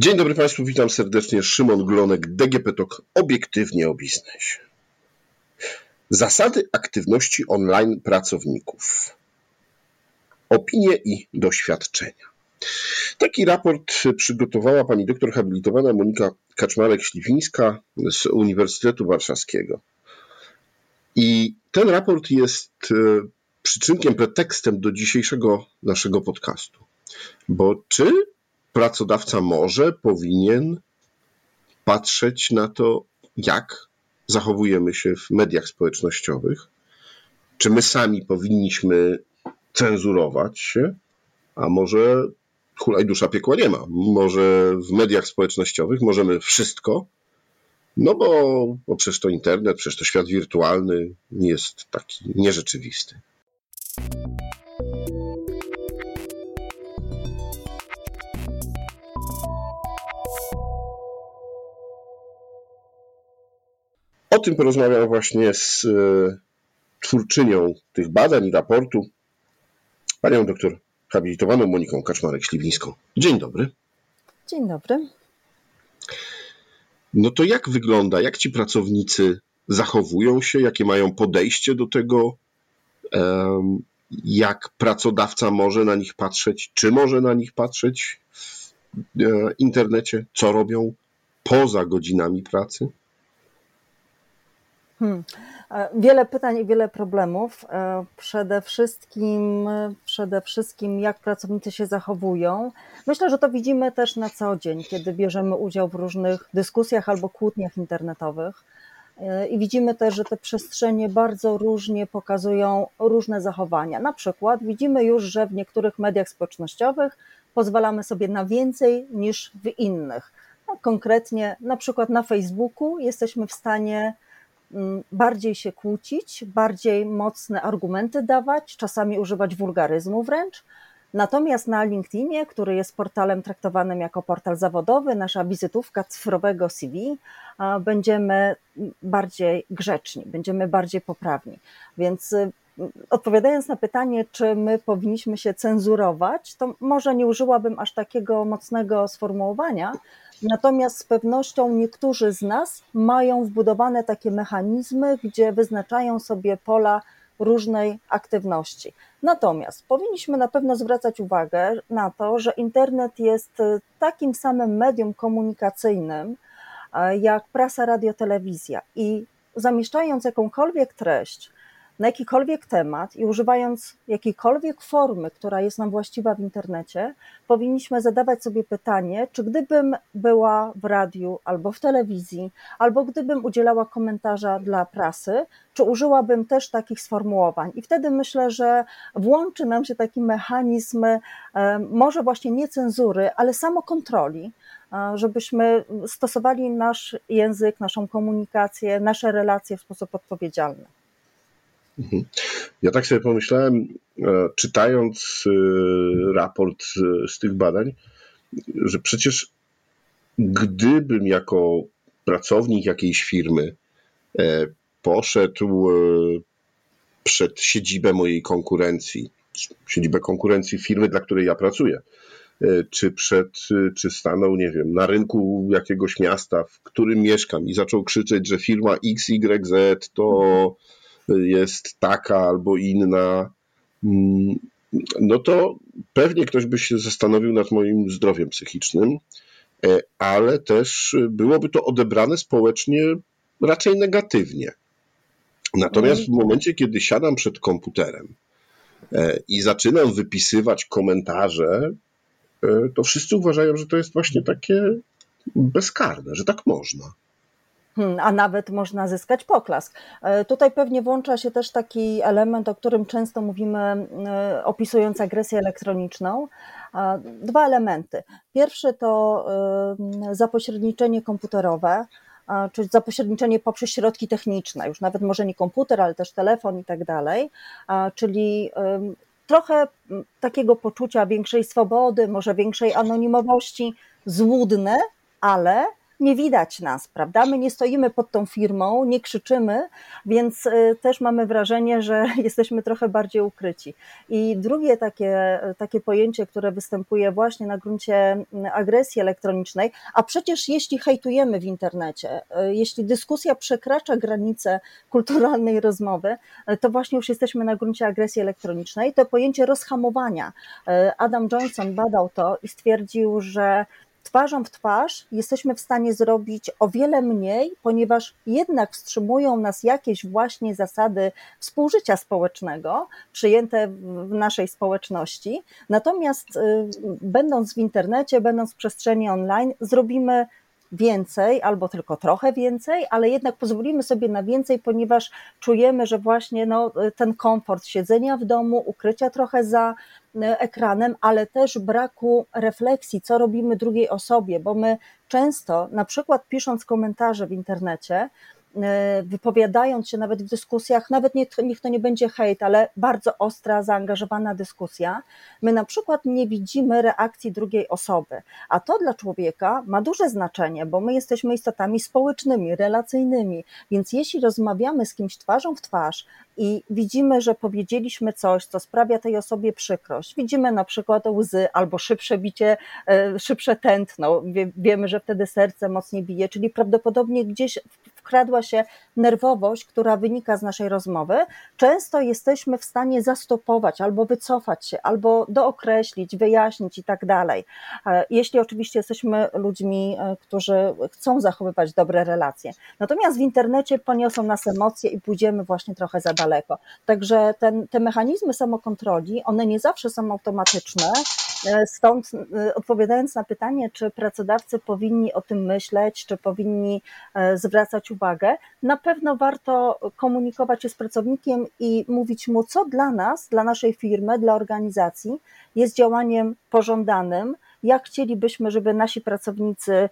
Dzień dobry Państwu, witam serdecznie. Szymon Glonek, DGP TOK, obiektywnie o biznesie. Zasady aktywności online pracowników. Opinie i doświadczenia. Taki raport przygotowała pani doktor habilitowana Monika Kaczmarek-Śliwińska z Uniwersytetu Warszawskiego. I ten raport jest e, przyczynkiem, pretekstem do dzisiejszego naszego podcastu. Bo czy pracodawca może, powinien patrzeć na to, jak zachowujemy się w mediach społecznościowych? Czy my sami powinniśmy cenzurować się? A może hulaj dusza piekła nie ma? Może w mediach społecznościowych możemy wszystko? No bo, bo przecież to internet, przecież to świat wirtualny jest taki nierzeczywisty. Tym porozmawiam właśnie z e, twórczynią tych badań i raportu, panią doktor habilitowaną Moniką Kaczmarek-Śliwińską. Dzień dobry. Dzień dobry. No to jak wygląda, jak ci pracownicy zachowują się, jakie mają podejście do tego, jak pracodawca może na nich patrzeć, czy może na nich patrzeć w e, internecie, co robią poza godzinami pracy? Hmm. E, wiele pytań i wiele problemów. E, przede wszystkim, przede wszystkim, jak pracownicy się zachowują. Myślę, że to widzimy też na co dzień, kiedy bierzemy udział w różnych dyskusjach albo kłótniach internetowych. E, I widzimy też, że te przestrzenie bardzo różnie pokazują różne zachowania. Na przykład widzimy już, że w niektórych mediach społecznościowych pozwalamy sobie na więcej niż w innych. No, konkretnie, na przykład na Facebooku jesteśmy w stanie bardziej się kłócić, bardziej mocne argumenty dawać, czasami używać wulgaryzmu wręcz. Natomiast na LinkedInie, który jest portalem traktowanym jako portal zawodowy, nasza wizytówka cyfrowego CV, będziemy bardziej grzeczni, będziemy bardziej poprawni. Więc y, odpowiadając na pytanie, czy my powinniśmy się cenzurować, to może nie użyłabym aż takiego mocnego sformułowania, Natomiast z pewnością niektórzy z nas mają wbudowane takie mechanizmy, gdzie wyznaczają sobie pola różnej aktywności. Natomiast powinniśmy na pewno zwracać uwagę na to, że internet jest takim samym medium komunikacyjnym e, jak prasa, radio, telewizja i zamieszczając jakąkolwiek treść, na jakikolwiek temat i używając jakiejkolwiek formy, która jest nam właściwa w internecie, powinniśmy zadawać sobie pytanie, czy gdybym była w radiu albo w telewizji, albo gdybym udzielała komentarza dla prasy, czy użyłabym też takich sformułowań. I wtedy myślę, że włączy nam się taki mechanizm, e, może właśnie nie cenzury, ale samokontroli, e, żebyśmy stosowali nasz język, naszą komunikację, nasze relacje w sposób odpowiedzialny. Mhm. Ja tak sobie pomyślałem, e, czytając e, raport z tych badań, że przecież gdybym jako pracownik jakiejś firmy e, poszedł przed siedzibę mojej konkurencji, siedzibę konkurencji firmy, dla której ja pracuję, czy przed, czy stanął, nie wiem, na rynku jakiegoś miasta, w którym mieszkam i zaczął krzyczeć, że firma XYZ to jest taka albo inna, mm, no to pewnie ktoś by się zastanowił nad moim zdrowiem psychicznym, e, ale też byłoby to odebrane społecznie raczej negatywnie. Natomiast w momencie, kiedy siadam przed komputerem e, i zaczynam wypisywać komentarze, e, to wszyscy uważają, że to jest właśnie takie bezkarne, że tak można. Hmm, a nawet można zyskać poklask. E, tutaj pewnie włącza się też taki element, o którym często mówimy, e, opisując agresję elektroniczną. E, dwa elementy. Pierwszy to zapośredniczenie komputerowe, czyli zapośredniczenie poprzez środki techniczne, już nawet może nie komputer, ale też telefon i tak dalej, czyli trochę takiego poczucia większej swobody, może większej anonimowości, złudne, ale nie widać nas, prawda? My nie stoimy pod tą firmą, nie krzyczymy, więc y, też mamy wrażenie, że jesteśmy trochę bardziej ukryci. I drugie takie, takie pojęcie, które występuje właśnie na gruncie mm, agresji elektronicznej, a przecież jeśli hejtujemy w internecie, y, jeśli dyskusja przekracza granice kulturalnej rozmowy, y, to właśnie już jesteśmy na gruncie agresji elektronicznej. To pojęcie rozhamowania. Adam Johnson badał to i stwierdził, że twarzą w twarz jesteśmy w stanie zrobić o wiele mniej, ponieważ jednak wstrzymują nas jakieś właśnie zasady współżycia społecznego, przyjęte w naszej społeczności. Natomiast y, będąc w internecie, będąc w przestrzeni online, zrobimy więcej albo tylko trochę więcej, ale jednak pozwolimy sobie na więcej, ponieważ czujemy, że właśnie no, ten komfort siedzenia w domu, ukrycia trochę za e, ekranem, ale też braku refleksji, co robimy drugiej osobie, bo my często, na przykład pisząc komentarze w internecie, wypowiadając się nawet w dyskusjach, nawet nie, niech to nie będzie hejt, ale bardzo ostra, zaangażowana dyskusja, my na przykład nie widzimy reakcji drugiej osoby, a to dla człowieka ma duże znaczenie, bo my jesteśmy istotami społecznymi, relacyjnymi, więc jeśli rozmawiamy z kimś twarzą w twarz i widzimy, że powiedzieliśmy coś, co sprawia tej osobie przykrość, widzimy na przykład łzy albo szybsze bicie, e, szybsze tętno, wiemy, że wtedy serce mocniej bije, czyli prawdopodobnie gdzieś wkradła się nerwowość, która wynika z naszej rozmowy, często jesteśmy w stanie zastopować albo wycofać się, albo dookreślić, wyjaśnić i tak dalej. E, jeśli oczywiście jesteśmy ludźmi, e, którzy chcą zachowywać dobre relacje. Natomiast w internecie poniosą nas emocje i pójdziemy właśnie trochę za daleko. Także ten, te mechanizmy samokontroli, one nie zawsze są automatyczne, E, stąd odpowiadając na pytanie, czy pracodawcy powinni o tym myśleć, czy powinni e, uwagę, na pewno warto komunikować się z pracownikiem i mówić mu, co dla nas, dla naszej firmy, dla organizacji jest działaniem pożądanym, jak chcielibyśmy, żeby nasi pracownicy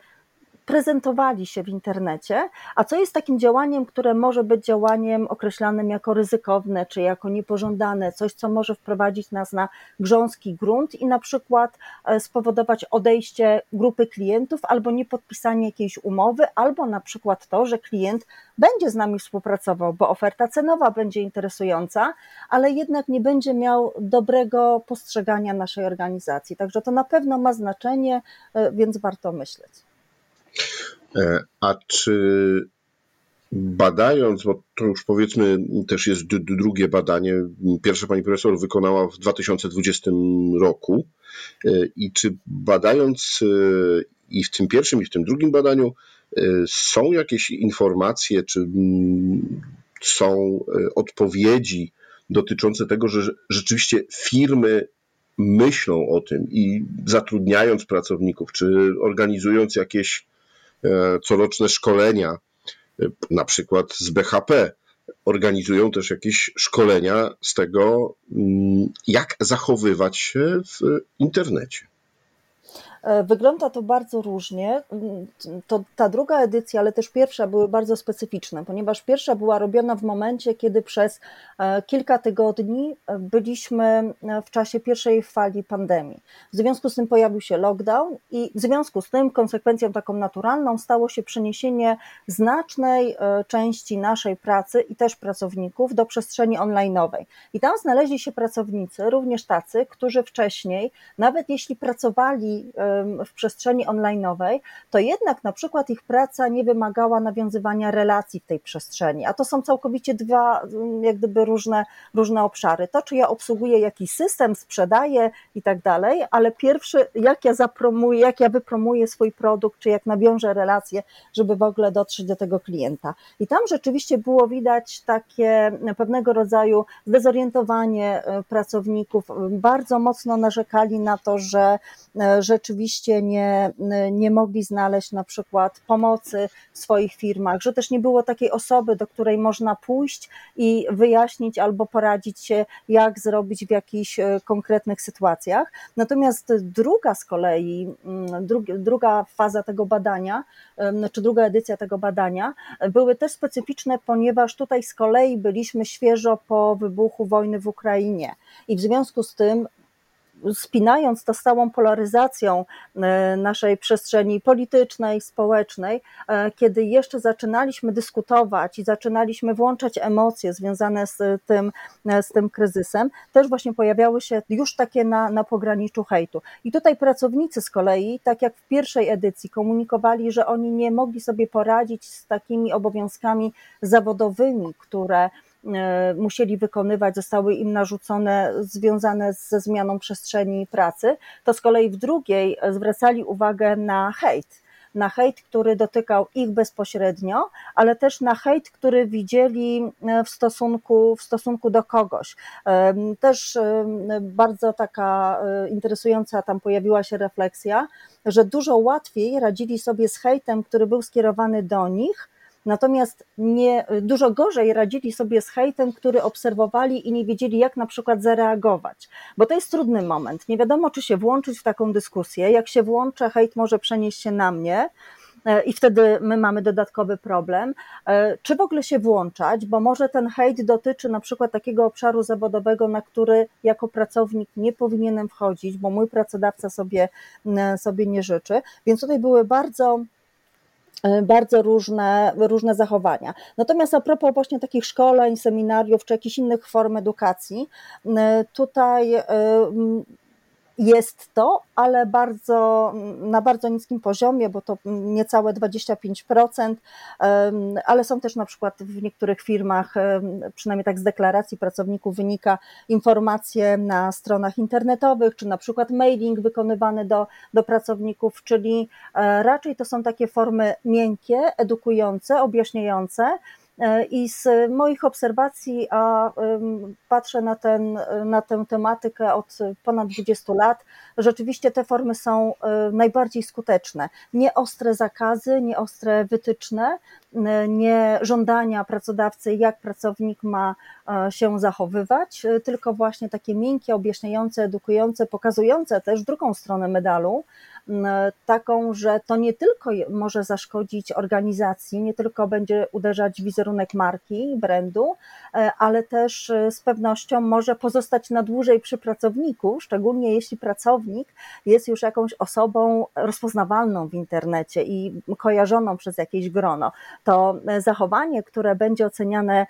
prezentowali się w internecie, a co jest takim działaniem, które może być działaniem określanym jako ryzykowne czy jako niepożądane, coś, co może wprowadzić nas na grząski grunt i na przykład e, spowodować odejście grupy klientów albo niepodpisanie jakiejś umowy, albo na przykład to, że klient będzie z nami współpracował, bo oferta cenowa będzie interesująca, ale jednak nie będzie miał dobrego postrzegania naszej organizacji. Także to na pewno ma znaczenie, e, więc warto myśleć. E, a czy badając, bo to już powiedzmy też jest drugie badanie, pierwsze pani profesor wykonała w 2020 roku e, i czy badając e, i w tym pierwszym i w tym drugim badaniu są jakieś informacje, czy są odpowiedzi dotyczące tego, że rzeczywiście firmy myślą o tym i zatrudniając pracowników, czy organizując jakieś coroczne szkolenia, e, na przykład z BHP. Organizują też jakieś szkolenia z tego, mm, jak zachowywać się w internecie. E, wygląda to bardzo różnie. Mm, to, ta druga edycja, ale też pierwsza były bardzo specyficzne, ponieważ pierwsza była robiona w momencie, kiedy przez e, kilka tygodni e, byliśmy w czasie pierwszej fali pandemii. W związku z tym pojawił się lockdown i w związku z tym konsekwencją taką naturalną stało się przeniesienie znacznej części naszej pracy i też pracowników do przestrzeni onlineowej. I tam znaleźli się pracownicy, również tacy, którzy wcześniej, nawet jeśli pracowali w przestrzeni onlineowej, to jednak na przykład ich praca nie wymagała nawiązywania relacji w tej przestrzeni, a to są całkowicie dwa jak gdyby różne, różne obszary. To, czy ja obsługuję jakiś system, sprzedaję i tak dalej, ale pierwszy, jak ja zapromuję, jak ja wypromuję swój produkt, czy jak nawiążę relacje, żeby w ogóle dotrzeć do tego klienta. I tam rzeczywiście było widać takie pewnego rodzaju zdezorientowanie e, pracowników, bardzo mocno narzekali na to, że e, rzeczywiście rzeczywiście nie, nie mogli znaleźć na przykład pomocy w swoich firmach, że też nie było takiej osoby, do której można pójść i wyjaśnić albo poradzić się, jak zrobić w jakichś e, konkretnych sytuacjach. Natomiast druga z kolei, mm, druga faza tego badania, czy druga edycja tego badania, były też specyficzne, ponieważ tutaj z kolei byliśmy świeżo po wybuchu wojny w Ukrainie i w związku z tym spinając to stałą polaryzacją naszej przestrzeni politycznej, społecznej, kiedy jeszcze zaczynaliśmy dyskutować i zaczynaliśmy włączać emocje związane z tym, z tym kryzysem, też właśnie pojawiały się już takie na, na pograniczu hejtu. I tutaj pracownicy z kolei, tak jak w pierwszej edycji, komunikowali, że oni nie mogli sobie poradzić z takimi obowiązkami zawodowymi, które e, musieli wykonywać, zostały im narzucone, związane ze zmianą przestrzeni pracy, to z kolei w drugiej zwracali uwagę na hejt na hejt, który dotykał ich bezpośrednio, ale też na hejt, który widzieli e, w stosunku, w stosunku do kogoś. Też bardzo taka e, interesująca tam pojawiła się refleksja, że dużo łatwiej radzili sobie z hejtem, który był skierowany do nich, Natomiast nie, dużo gorzej radzili sobie z hejtem, który obserwowali i nie wiedzieli, jak na przykład zareagować. Bo to jest trudny moment. Nie wiadomo, czy się włączyć w taką dyskusję. Jak się włączę, hejt może przenieść się na mnie e, i wtedy my mamy dodatkowy problem. E, czy w ogóle się włączać, bo może ten hejt dotyczy na przykład takiego obszaru zawodowego, na który jako pracownik nie powinienem wchodzić, bo mój pracodawca sobie, sobie nie życzy. Więc tutaj były bardzo E, bardzo różne, różne zachowania. Natomiast a propos właśnie takich szkoleń, seminariów czy jakichś innych form edukacji, e, tutaj e, jest to, ale bardzo, na bardzo niskim poziomie, bo to niecałe 25%, ale są też na przykład w niektórych firmach, przynajmniej tak z deklaracji pracowników wynika, informacje na stronach internetowych, czy na przykład mailing wykonywany do, do pracowników, czyli e, raczej to są takie formy miękkie, edukujące, objaśniające, I z moich obserwacji, a patrzę na, ten, na tę tematykę od ponad 20 lat, rzeczywiście te formy są e, najbardziej skuteczne. Nie ostre zakazy, nie ostre wytyczne, e, nie żądania pracodawcy, jak pracownik ma się zachowywać, tylko właśnie takie miękkie, objaśniające, edukujące, pokazujące też drugą stronę medalu, taką, że to nie tylko może zaszkodzić organizacji, nie tylko będzie uderzać w wizerunek marki, brandu, e, ale też e, z pewnością może pozostać na dłużej przy pracowniku, szczególnie jeśli pracownik jest już jakąś osobą rozpoznawalną w internecie i kojarzoną przez jakieś grono. To e, zachowanie, które będzie oceniane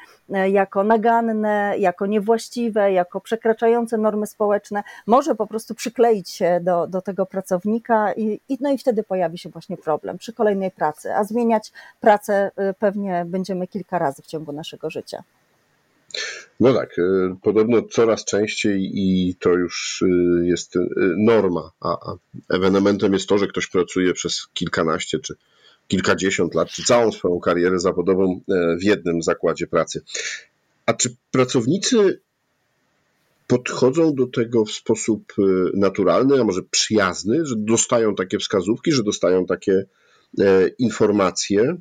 jako naganne, jako niewłaściwe, jako przekraczające normy społeczne, może po prostu przykleić się do, do tego pracownika i, no i wtedy pojawi się właśnie problem przy kolejnej pracy, a zmieniać pracę y, pewnie będziemy kilka razy w ciągu naszego życia. No tak, y, podobno coraz częściej i to już y, jest norma, a ewenementem jest to, że ktoś pracuje przez kilkanaście czy kilkadziesiąt lat, czy całą swoją karierę zawodową w jednym zakładzie pracy. A czy pracownicy podchodzą do tego w sposób y, naturalny, a może przyjazny, że dostają takie wskazówki, że dostają takie e, informacje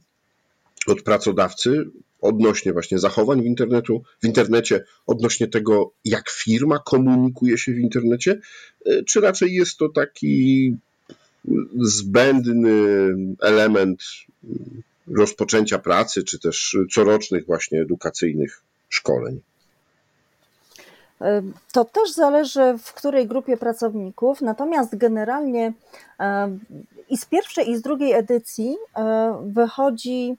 od pracodawcy odnośnie właśnie zachowań w, internetu, w internecie, odnośnie tego, jak firma komunikuje się w internecie, e, czy raczej jest to taki zbędny element rozpoczęcia pracy, czy też corocznych właśnie edukacyjnych szkoleń? To też zależy w której grupie pracowników, natomiast generalnie i z pierwszej, i z drugiej edycji wychodzi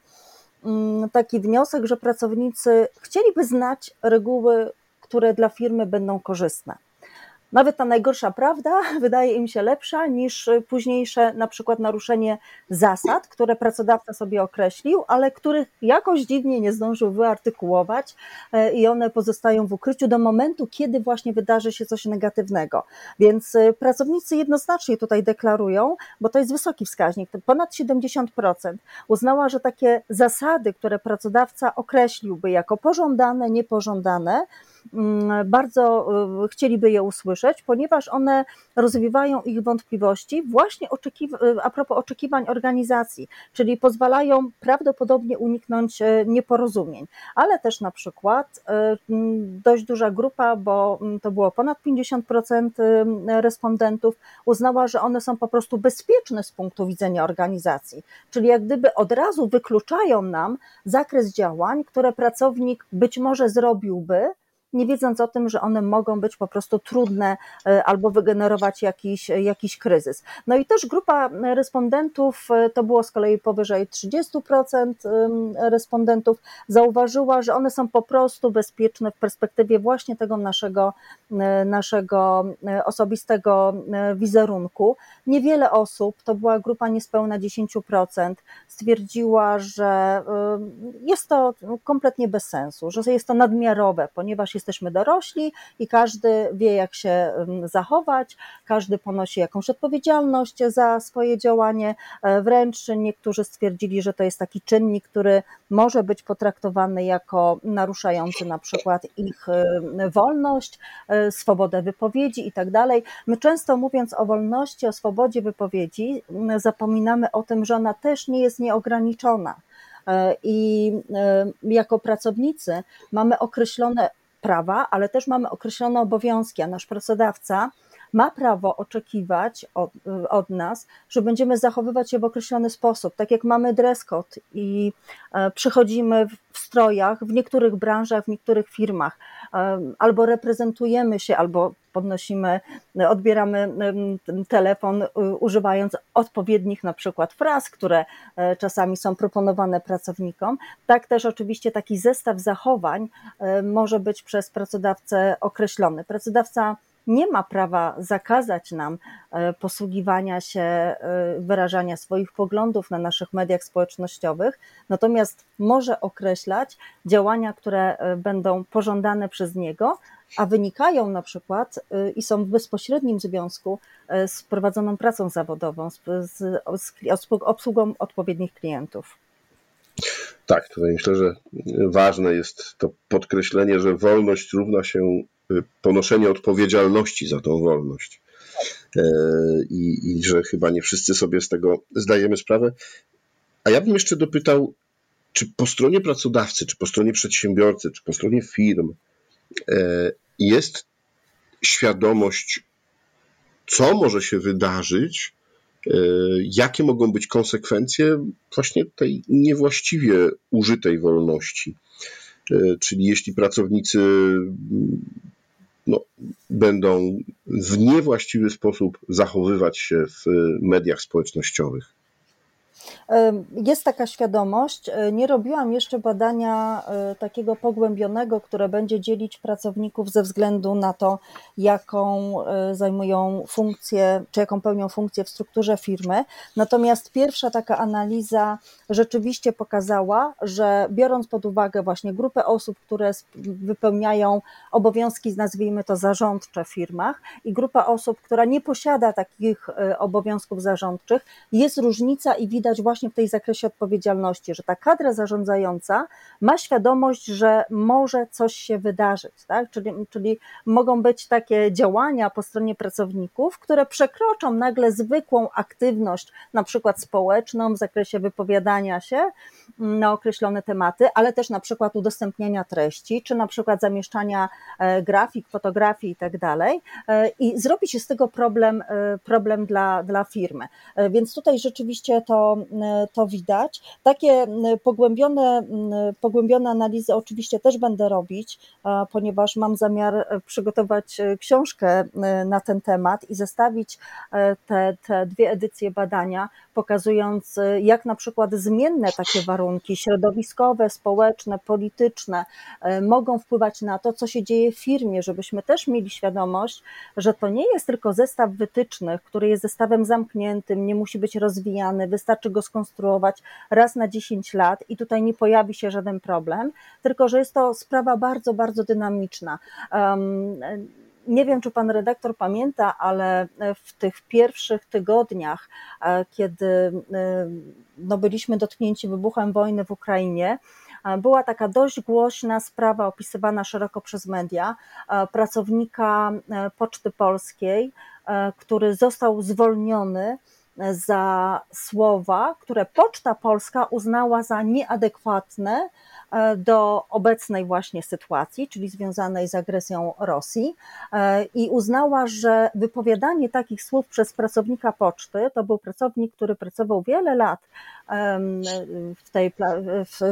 mm, taki wniosek, że pracownicy chcieliby znać reguły, które dla firmy będą korzystne. Nawet ta najgorsza prawda wydaje im się lepsza niż późniejsze na przykład naruszenie zasad, które pracodawca sobie określił, ale których jakoś dziwnie nie zdążył wyartykułować e, i one pozostają w ukryciu do momentu, kiedy właśnie wydarzy się coś negatywnego. Więc e, pracownicy jednoznacznie tutaj deklarują, bo to jest wysoki wskaźnik, ponad 70% uznała, że takie zasady, które pracodawca określiłby jako pożądane, niepożądane, bardzo y, chcieliby je usłyszeć, ponieważ one rozwiewają ich wątpliwości właśnie y, a propos oczekiwań organizacji, czyli pozwalają prawdopodobnie uniknąć y, nieporozumień, ale też na przykład mm, dość duża grupa, bo mm, to było ponad 50% respondentów, uznała, że one są po prostu bezpieczne z punktu widzenia organizacji, czyli jak gdyby od razu wykluczają nam zakres działań, które pracownik być może zrobiłby, nie wiedząc o tym, że one mogą być po prostu trudne albo wygenerować jakiś, jakiś kryzys. No i też grupa respondentów, to było z kolei powyżej 30% respondentów, zauważyła, że one są po prostu bezpieczne w perspektywie właśnie tego naszego, naszego osobistego wizerunku. Niewiele osób, to była grupa niespełna 10%, stwierdziła, że jest to kompletnie bez sensu, że jest to nadmiarowe, ponieważ jesteśmy dorośli i każdy wie, jak się zachować, każdy ponosi jakąś odpowiedzialność za swoje działanie. E, wręcz niektórzy stwierdzili, że to jest taki czynnik, który może być potraktowany jako naruszający na przykład ich wolność, e, swobodę wypowiedzi i tak dalej. My często mówiąc o wolności, o swobodzie wypowiedzi, zapominamy o tym, że ona też nie jest nieograniczona. E, I jako pracownicy mamy określone prawa, ale też mamy określone obowiązki, a nasz pracodawca ma prawo oczekiwać od, od, nas, że będziemy zachowywać się w określony sposób. Tak jak mamy dress code i e, przychodzimy w strojach w niektórych branżach, w niektórych firmach, albo reprezentujemy się, albo podnosimy, odbieramy telefon używając odpowiednich na przykład fraz, które e, czasami są proponowane pracownikom. Tak też oczywiście taki zestaw zachowań może być przez pracodawcę określony. Pracodawca nie ma prawa zakazać nam e, posługiwania się, e, wyrażania swoich poglądów na naszych mediach społecznościowych, natomiast może określać działania, które e, będą pożądane przez niego, a wynikają na przykład i są w bezpośrednim związku z prowadzoną pracą zawodową, z, z obsługą odpowiednich klientów. Tak, tutaj myślę, że ważne jest to podkreślenie, że wolność równa się ponoszenie odpowiedzialności za tą wolność. E, I, I, że chyba nie wszyscy sobie z tego zdajemy sprawę. A ja bym jeszcze dopytał, czy po stronie pracodawcy, czy po stronie przedsiębiorcy, czy po stronie firm e, jest świadomość, co może się wydarzyć, E, jakie mogą być konsekwencje właśnie tej niewłaściwie użytej wolności. Czyli jeśli pracownicy no, będą w niewłaściwy sposób zachowywać się w mediach społecznościowych. Jest taka świadomość. E, nie robiłam jeszcze badania e, takiego pogłębionego, które będzie dzielić pracowników ze względu na to, jaką e, zajmują funkcję, czy jaką pełnią funkcję w strukturze firmy. Natomiast pierwsza taka analiza rzeczywiście pokazała, że biorąc pod uwagę właśnie grupę osób, które wypełniają obowiązki, nazwijmy to zarządcze w firmach, i grupa osób, która nie posiada takich obowiązków zarządczych, jest różnica i widać właśnie właśnie w tej zakresie odpowiedzialności, że ta kadra zarządzająca ma świadomość, że może coś się wydarzyć, tak? czyli, czyli mogą być takie działania po stronie pracowników, które przekroczą nagle zwykłą aktywność, na przykład społeczną w zakresie wypowiadania się na określone tematy, ale też na przykład udostępniania treści, czy na przykład zamieszczania e, grafik, fotografii i tak dalej e, i zrobi się z tego problem, e, problem dla, dla firmy. Więc tutaj rzeczywiście to to widać. Takie pogłębione, pogłębione analizy oczywiście też będę robić, ponieważ mam zamiar e, przygotować e, książkę e, na ten temat i zestawić te, te dwie edycje badania, pokazując jak na przykład zmienne takie warunki środowiskowe, społeczne, polityczne mogą wpływać na to, co się dzieje w firmie, żebyśmy też mieli świadomość, że to nie jest tylko zestaw wytycznych, który jest zestawem zamkniętym, nie musi być rozwijany, wystarczy go skonstruować konstruować raz na 10 lat i tutaj nie pojawi się żaden problem, tylko że jest to sprawa bardzo, bardzo dynamiczna. Nie wiem, czy pan redaktor pamięta, ale w tych pierwszych tygodniach, e, kiedy e, no, byliśmy dotknięci wybuchem wojny w Ukrainie, e, była taka dość głośna sprawa opisywana szeroko przez media pracownika Poczty Polskiej, który został zwolniony za słowa, które Poczta Polska uznała za nieadekwatne do obecnej właśnie sytuacji, czyli związanej z agresją Rosji e, i uznała, że wypowiadanie takich słów przez pracownika poczty, to był pracownik, który pracował wiele lat w tej,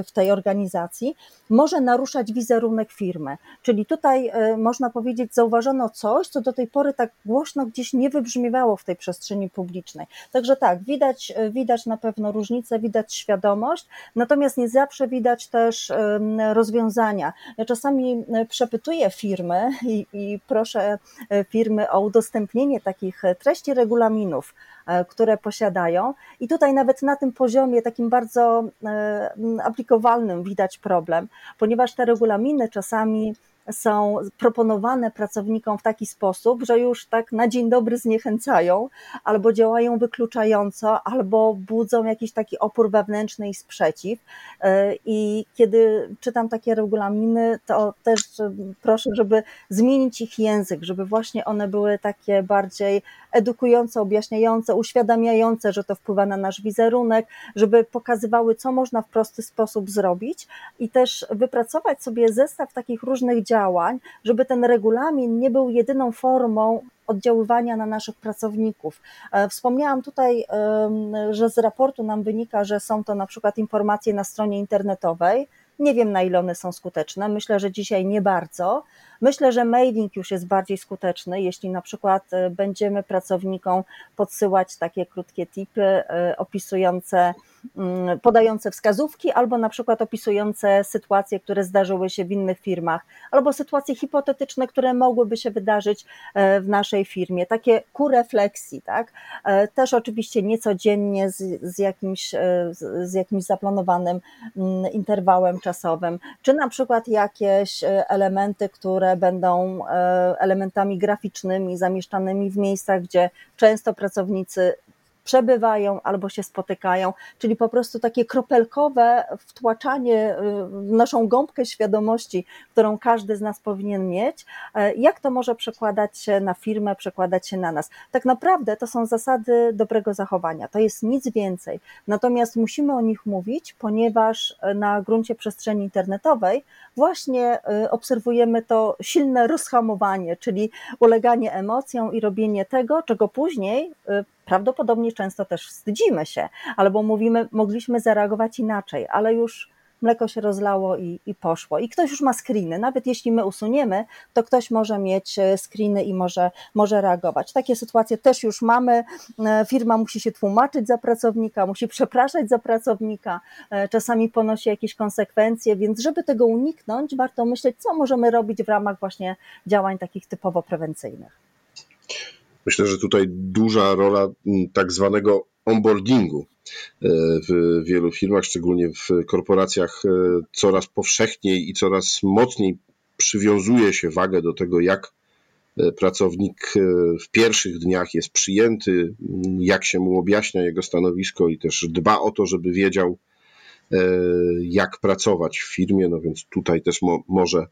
w tej organizacji, może naruszać wizerunek firmy. Czyli tutaj e, można powiedzieć, zauważono coś, co do tej pory tak głośno gdzieś nie wybrzmiewało w tej przestrzeni publicznej. Także tak, widać, widać na pewno różnicę, widać świadomość, natomiast nie zawsze widać też rozwiązania. Ja czasami e, przepytuję firmy i, i proszę e, firmy o udostępnienie takich treści regulaminów, E, które posiadają. I tutaj nawet na tym poziomie, takim bardzo e, aplikowalnym, widać problem, ponieważ te regulaminy czasami są proponowane pracownikom w taki sposób, że już tak na dzień dobry zniechęcają, albo działają wykluczająco, albo budzą jakiś taki opór wewnętrzny i sprzeciw. E, I kiedy czytam takie regulaminy, to też proszę, żeby zmienić ich język, żeby właśnie one były takie bardziej edukujące, objaśniające, uświadamiające, że to wpływa na nasz wizerunek, żeby pokazywały, co można w prosty sposób zrobić i też wypracować sobie zestaw takich różnych działań, żeby ten regulamin nie był jedyną formą oddziaływania na naszych pracowników. E, wspomniałam tutaj, że z raportu nam wynika, że są to na przykład informacje na stronie internetowej, nie wiem, na ile one są skuteczne. Myślę, że dzisiaj nie bardzo. Myślę, że mailing już jest bardziej skuteczny, jeśli na przykład e, będziemy pracownikom podsyłać takie krótkie tipy e, opisujące podające wskazówki, albo na przykład opisujące sytuacje, które zdarzyły się w innych firmach, albo sytuacje hipotetyczne, które mogłyby się wydarzyć e, w naszej firmie, takie ku refleksji, tak? E, też oczywiście niecodziennie z, z, jakimś, e, z jakimś zaplanowanym mm, interwałem czasowym, czy na przykład jakieś elementy, które będą elementami graficznymi, zamieszczanymi w miejscach, gdzie często pracownicy przebywają albo się spotykają, czyli po prostu takie kropelkowe wtłaczanie y, w naszą gąbkę świadomości, którą każdy z nas powinien mieć, e, jak to może przekładać się na firmę, przekładać się na nas. Tak naprawdę to są zasady dobrego zachowania, to jest nic więcej. Natomiast musimy o nich mówić, ponieważ e, na gruncie przestrzeni internetowej właśnie e, obserwujemy to silne rozhamowanie, czyli uleganie emocjom i robienie tego, czego później prawdopodobnie często też wstydzimy się, albo mówimy, mogliśmy zareagować inaczej, ale już mleko się rozlało i, i poszło. I ktoś już ma screeny. Nawet jeśli my usuniemy, to ktoś może mieć e, screeny i może, może reagować. Takie sytuacje też już mamy. E, firma musi się tłumaczyć za pracownika, musi przepraszać za pracownika, e, czasami ponosi jakieś konsekwencje, więc żeby tego uniknąć, warto myśleć, co możemy robić w ramach właśnie działań takich typowo prewencyjnych. Myślę, że tutaj duża rola mm, tak zwanego onboardingu e, w wielu firmach, szczególnie w korporacjach, e, coraz powszechniej i coraz mocniej przywiązuje się wagę do tego, jak e, pracownik w pierwszych dniach jest przyjęty, mm, jak się mu objaśnia jego stanowisko i też dba o to, żeby wiedział, jak pracować w firmie. No więc tutaj też mo może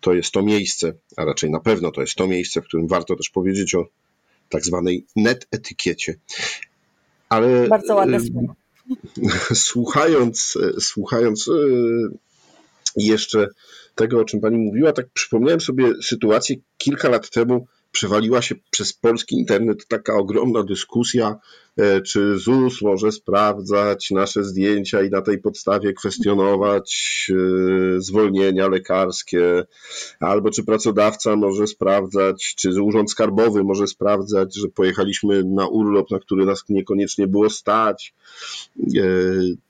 to jest to miejsce, a raczej na pewno to jest to miejsce, w którym warto też powiedzieć o tak zwanej net etykiecie. Ale Bardzo ładne słowo. Słuchając, słuchając e, jeszcze tego, o czym pani mówiła, tak przypomniałem sobie sytuację kilka lat temu, przewaliła się przez polski internet taka ogromna dyskusja, e, czy ZUS może sprawdzać nasze zdjęcia i na tej podstawie kwestionować e, zwolnienia lekarskie, albo czy pracodawca może sprawdzać, czy Urząd Skarbowy może sprawdzać, że pojechaliśmy na urlop, na który nas niekoniecznie było stać. E,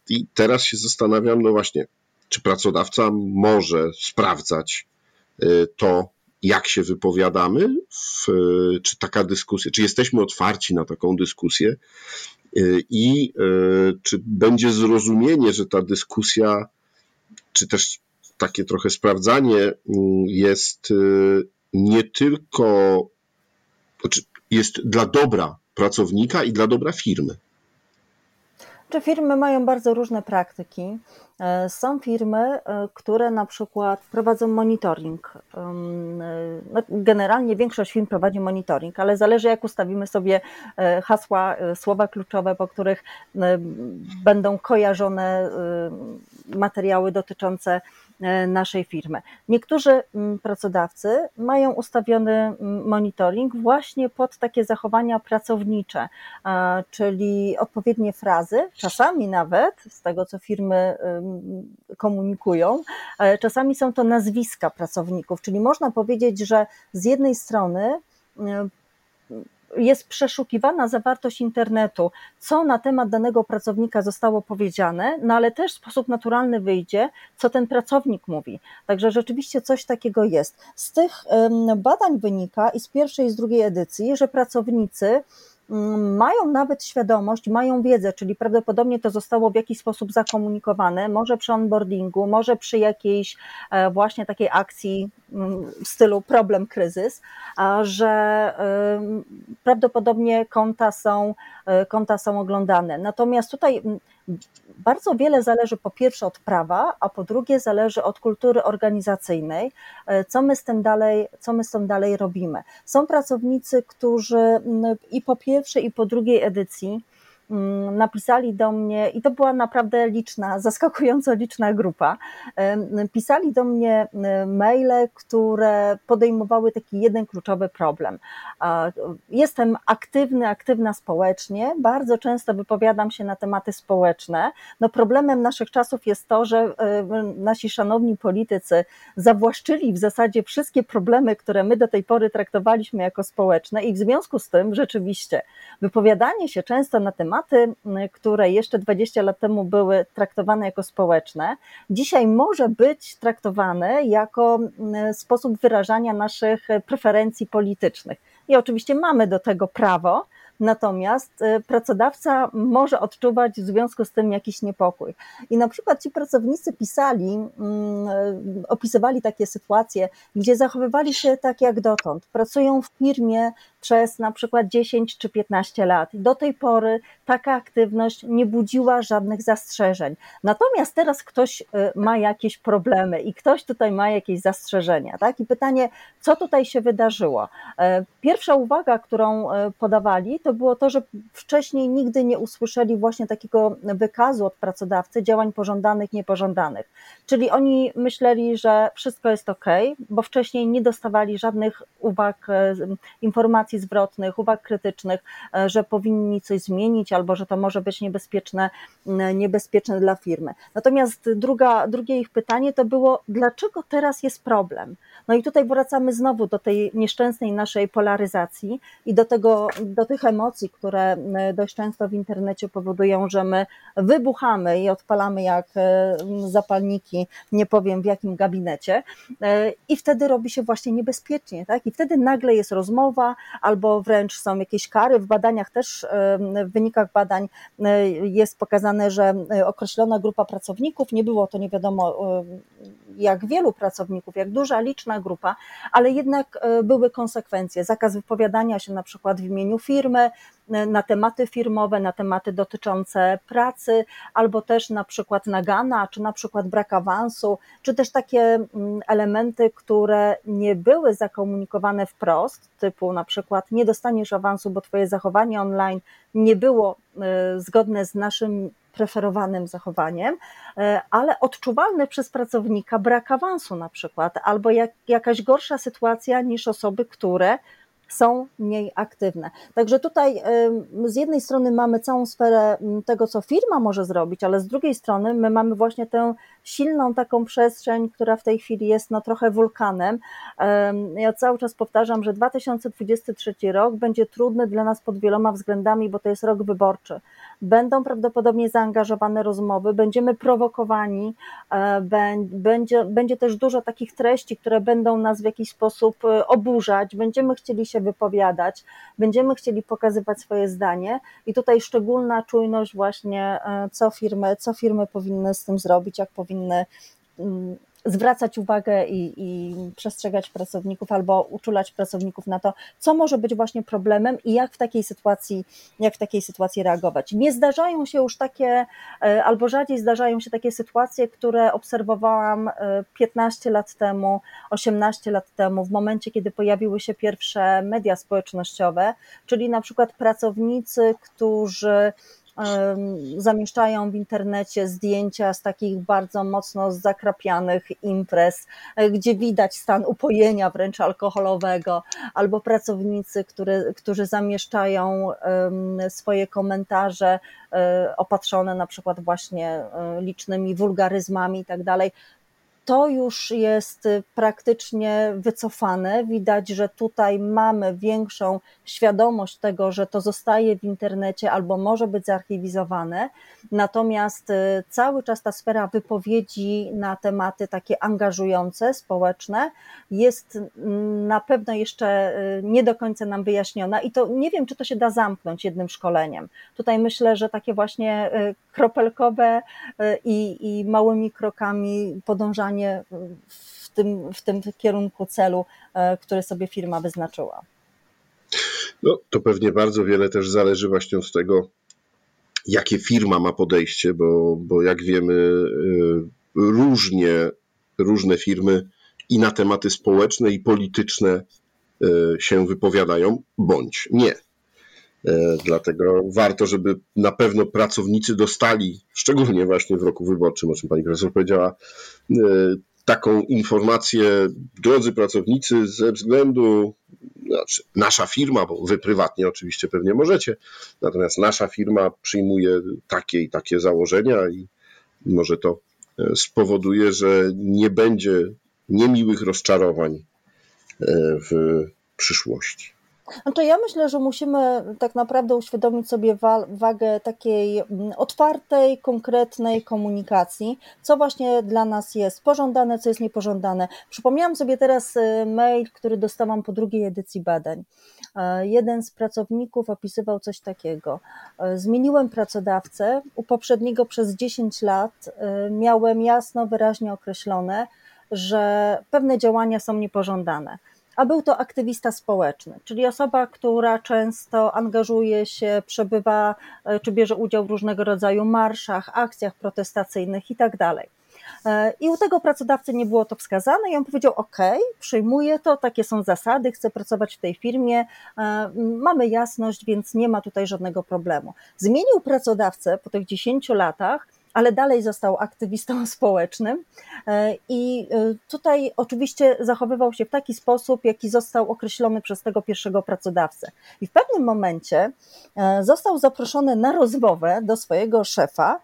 I teraz się zastanawiam, no właśnie, czy pracodawca może sprawdzać to, jak się wypowiadamy, w, czy taka dyskusja, czy jesteśmy otwarci na taką dyskusję y, i y, czy będzie zrozumienie, że ta dyskusja, czy też takie trochę sprawdzanie y, jest nie tylko, znaczy jest dla dobra pracownika i dla dobra firmy. Czy firmy mają bardzo różne praktyki E, są firmy, e, które na przykład prowadzą monitoring. No, generalnie większość firm prowadzi monitoring, ale zależy jak ustawimy sobie e, hasła, słowa kluczowe, po których będą kojarzone materiały dotyczące E, naszej firmy. Niektórzy mm, pracodawcy mają ustawiony mm, monitoring właśnie pod takie zachowania pracownicze, czyli odpowiednie frazy, czasami nawet z tego, co firmy komunikują, e, czasami są to nazwiska pracowników, czyli można powiedzieć, że z jednej strony jest przeszukiwana zawartość internetu, co na temat danego pracownika zostało powiedziane, no ale też w sposób naturalny wyjdzie, co ten pracownik mówi. Także rzeczywiście coś takiego jest. Z tych badań wynika i z pierwszej i z drugiej edycji, że pracownicy mają nawet świadomość, mają wiedzę, czyli prawdopodobnie to zostało w jakiś sposób zakomunikowane, może przy onboardingu, może przy jakiejś e, właśnie takiej akcji mm, w stylu problem, kryzys, że prawdopodobnie konta są, e, konta są oglądane. Natomiast tutaj mm, bardzo wiele zależy po pierwsze od prawa, a po drugie zależy od kultury organizacyjnej, e, co my z tym dalej, co my z tym dalej robimy. Są pracownicy, którzy i po pierwszej i po drugiej edycji Mm, napisali do mnie, i to była naprawdę liczna, zaskakująco liczna grupa, pisali do mnie maile, które podejmowały taki jeden kluczowy problem. Jestem aktywny, aktywna społecznie, bardzo często wypowiadam się na tematy społeczne. No problemem naszych czasów jest to, że nasi szanowni politycy zawłaszczyli w zasadzie wszystkie problemy, które my do tej pory traktowaliśmy jako społeczne i w związku z tym rzeczywiście wypowiadanie się często na tematy tematy, które jeszcze 20 lat temu były traktowane jako społeczne, dzisiaj może być traktowane jako sposób wyrażania naszych preferencji politycznych. I oczywiście mamy do tego prawo, Natomiast y, pracodawca może odczuwać w związku z tym jakiś niepokój. I na przykład ci pracownicy pisali, opisywali takie sytuacje, gdzie zachowywali się tak jak dotąd. Pracują w firmie przez na przykład 10 czy 15 lat. Do tej pory taka aktywność nie budziła żadnych zastrzeżeń. Natomiast teraz ktoś y, ma jakieś problemy i ktoś tutaj ma jakieś zastrzeżenia. Tak? I pytanie, co tutaj się wydarzyło? Pierwsza uwaga, którą podawali, to było to, że wcześniej nigdy nie usłyszeli właśnie takiego wykazu od pracodawcy działań pożądanych, niepożądanych. Czyli oni myśleli, że wszystko jest ok, bo wcześniej nie dostawali żadnych uwag, e, informacji zwrotnych, uwag krytycznych, e, że powinni coś zmienić albo że to może być niebezpieczne, niebezpieczne dla firmy. Natomiast druga, drugie ich pytanie to było, dlaczego teraz jest problem? No i tutaj wracamy znowu do tej nieszczęsnej naszej polaryzacji i do, tego, do tych emocji, które dość często w internecie powodują, że my wybuchamy i odpalamy jak e, zapalniki, nie powiem w jakim gabinecie, e, i wtedy robi się właśnie niebezpiecznie, tak? I wtedy nagle jest rozmowa, albo wręcz są jakieś kary. W badaniach też, e, w wynikach badań jest pokazane, że określona grupa pracowników, nie było to nie wiadomo jak wielu pracowników, jak duża, liczna grupa, ale jednak były konsekwencje. Zakaz wypowiadania się na przykład w imieniu firmy, na tematy firmowe, na tematy dotyczące pracy, albo też na przykład nagana, czy na przykład brak awansu, czy też takie mm, elementy, które nie były zakomunikowane wprost, typu na przykład nie dostaniesz awansu, bo twoje zachowanie online nie było y, zgodne z naszym preferowanym zachowaniem, y, ale odczuwalny przez pracownika brak awansu na przykład, albo jak, jakaś gorsza sytuacja niż osoby, które są mniej aktywne. Także tutaj z jednej strony mamy całą sferę tego, co firma może zrobić, ale z drugiej strony my mamy właśnie tę silną taką przestrzeń, która w tej chwili jest no trochę wulkanem. Ja cały czas powtarzam, że 2023 rok będzie trudny dla nas pod wieloma względami, bo to jest rok wyborczy. Będą prawdopodobnie zaangażowane rozmowy, będziemy prowokowani, e, będzie, będzie też dużo takich treści, które będą nas w jakiś sposób e, oburzać, będziemy chcieli się wypowiadać, będziemy chcieli pokazywać swoje zdanie i tutaj szczególna czujność właśnie, e, co firmy, co firmy powinny z tym zrobić, jak powinny mm, zwracać uwagę i, i, przestrzegać pracowników albo uczulać pracowników na to, co może być właśnie problemem i jak w takiej sytuacji, jak w takiej sytuacji reagować. Nie zdarzają się już takie, e, albo rzadziej zdarzają się takie sytuacje, które obserwowałam 15 lat temu, 18 lat temu, w momencie, kiedy pojawiły się pierwsze media społecznościowe, czyli na przykład pracownicy, którzy zamieszczają w internecie zdjęcia z takich bardzo mocno zakrapianych imprez, e, gdzie widać stan upojenia wręcz alkoholowego, albo pracownicy, który, którzy zamieszczają swoje komentarze e, opatrzone na przykład właśnie e, licznymi wulgaryzmami i tak dalej to już jest praktycznie wycofane. Widać, że tutaj mamy większą świadomość tego, że to zostaje w internecie albo może być zarchiwizowane. Natomiast y, cały czas ta sfera wypowiedzi na tematy takie angażujące, społeczne jest na pewno jeszcze y, nie do końca nam wyjaśniona i to nie wiem, czy to się da zamknąć jednym szkoleniem. Tutaj myślę, że takie właśnie y, kropelkowe i, i małymi krokami podążanie w tym, w tym kierunku celu, e, który sobie firma wyznaczyła. No, to pewnie bardzo wiele też zależy właśnie od tego, jakie firma ma podejście, bo, bo jak wiemy, e, różnie różne firmy i na tematy społeczne i polityczne e, się wypowiadają, bądź nie. Dlatego warto, żeby na pewno pracownicy dostali, szczególnie właśnie w roku wyborczym, o czym pani profesor powiedziała, taką informację, drodzy pracownicy, ze względu, znaczy nasza firma, bo wy prywatnie oczywiście pewnie możecie, natomiast nasza firma przyjmuje takie i takie założenia i może to e, spowoduje, że nie będzie niemiłych rozczarowań e, w przyszłości. To ja myślę, że musimy tak naprawdę uświadomić sobie wagę takiej mm, otwartej, konkretnej komunikacji, co właśnie dla nas jest pożądane, co jest niepożądane. Przypomniałam sobie teraz y, mail, który dostałam po drugiej edycji badań. E, jeden z pracowników opisywał coś takiego. E, zmieniłem pracodawcę, u poprzedniego przez 10 lat y, miałem jasno, wyraźnie określone, że pewne działania są niepożądane a był to aktywista społeczny, czyli osoba, która często angażuje się, przebywa e, czy bierze udział w różnego rodzaju marszach, akcjach protestacyjnych itd. Tak e, I u tego pracodawcy nie było to wskazane, i on powiedział: OK, przyjmuję to, takie są zasady, chcę pracować w tej firmie, e, mamy jasność, więc nie ma tutaj żadnego problemu. Zmienił pracodawcę po tych 10 latach ale dalej został aktywistą społecznym e, i e, tutaj oczywiście zachowywał się w taki sposób, jaki został określony przez tego pierwszego pracodawcę. I w pewnym momencie e, został zaproszony na rozmowę do swojego szefa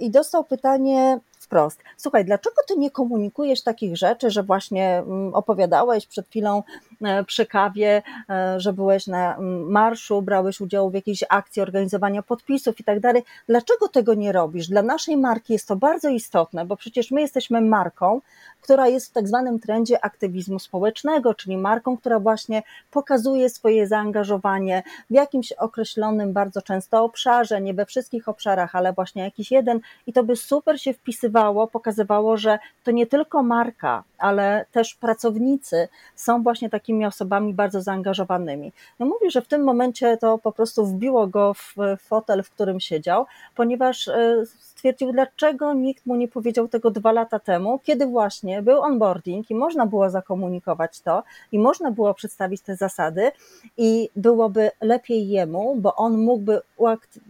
i dostał pytanie, wprost. Słuchaj, dlaczego ty nie komunikujesz takich rzeczy, że właśnie mm, opowiadałeś przed chwilą e, przy kawie, e, że byłeś na mm, marszu, brałeś udział w jakiejś akcji organizowania podpisów i tak dalej. Dlaczego tego nie robisz? Dla naszej marki jest to bardzo istotne, bo przecież my jesteśmy marką, która jest w tak zwanym trendzie aktywizmu społecznego, czyli marką, która właśnie pokazuje swoje zaangażowanie w jakimś określonym bardzo często obszarze, nie we wszystkich obszarach, ale właśnie jakiś jeden. I to by super się wpisywało, pokazywało, że to nie tylko marka, ale też pracownicy są właśnie takimi osobami bardzo zaangażowanymi. No mówię, że w tym momencie to po prostu wbiło go w fotel, w którym siedział, ponieważ e, stwierdził, dlaczego nikt mu nie powiedział tego dwa lata temu, kiedy właśnie był onboarding i można było zakomunikować to i można było przedstawić te zasady i byłoby lepiej jemu, bo on mógłby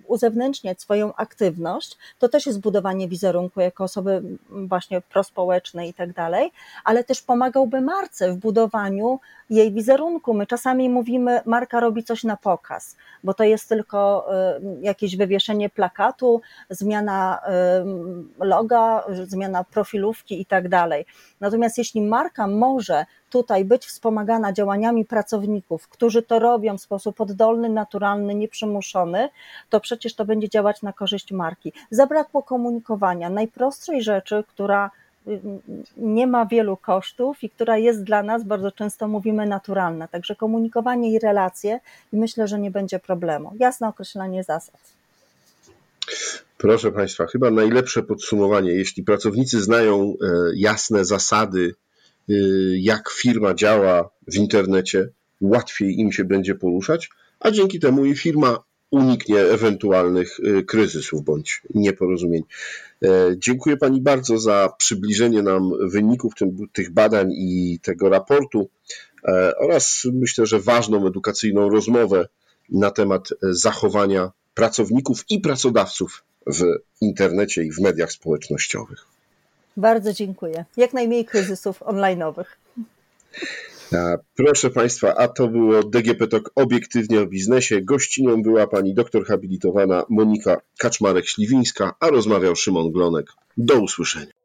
uzewnętrzniać swoją aktywność. To też jest budowanie wizerunku jako osoby właśnie prospołecznej i tak dalej, ale też pomagałby marce w budowaniu jej wizerunku. My czasami mówimy, marka robi coś na pokaz, bo to jest tylko y, jakieś wywieszenie plakatu, zmiana y, loga, zmiana profilówki i tak dalej. Natomiast jeśli marka może tutaj być wspomagana działaniami pracowników, którzy to robią w sposób oddolny, naturalny, nieprzymuszony, to przecież to będzie działać na korzyść marki. Zabrakło komunikowania, najprostszej rzeczy, która nie ma wielu kosztów i która jest dla nas, bardzo często mówimy, naturalna. Także komunikowanie i relacje i myślę, że nie będzie problemu. Jasne określenie zasad. Proszę Państwa, chyba najlepsze podsumowanie. Jeśli pracownicy znają e, jasne zasady, e, jak firma działa w internecie, łatwiej im się będzie poruszać, a dzięki temu i firma uniknie ewentualnych e, kryzysów bądź nieporozumień. Dziękuję Pani bardzo za przybliżenie nam wyników tych badań i tego raportu oraz myślę, że ważną edukacyjną rozmowę na temat zachowania pracowników i pracodawców w internecie i w mediach społecznościowych. Bardzo dziękuję. Jak najmniej kryzysów online'owych. Proszę Państwa, a to było DGP Talk obiektywnie o biznesie. Gościnią była pani doktor habilitowana Monika Kaczmarek-Śliwińska, a rozmawiał Szymon Glonek. Do usłyszenia.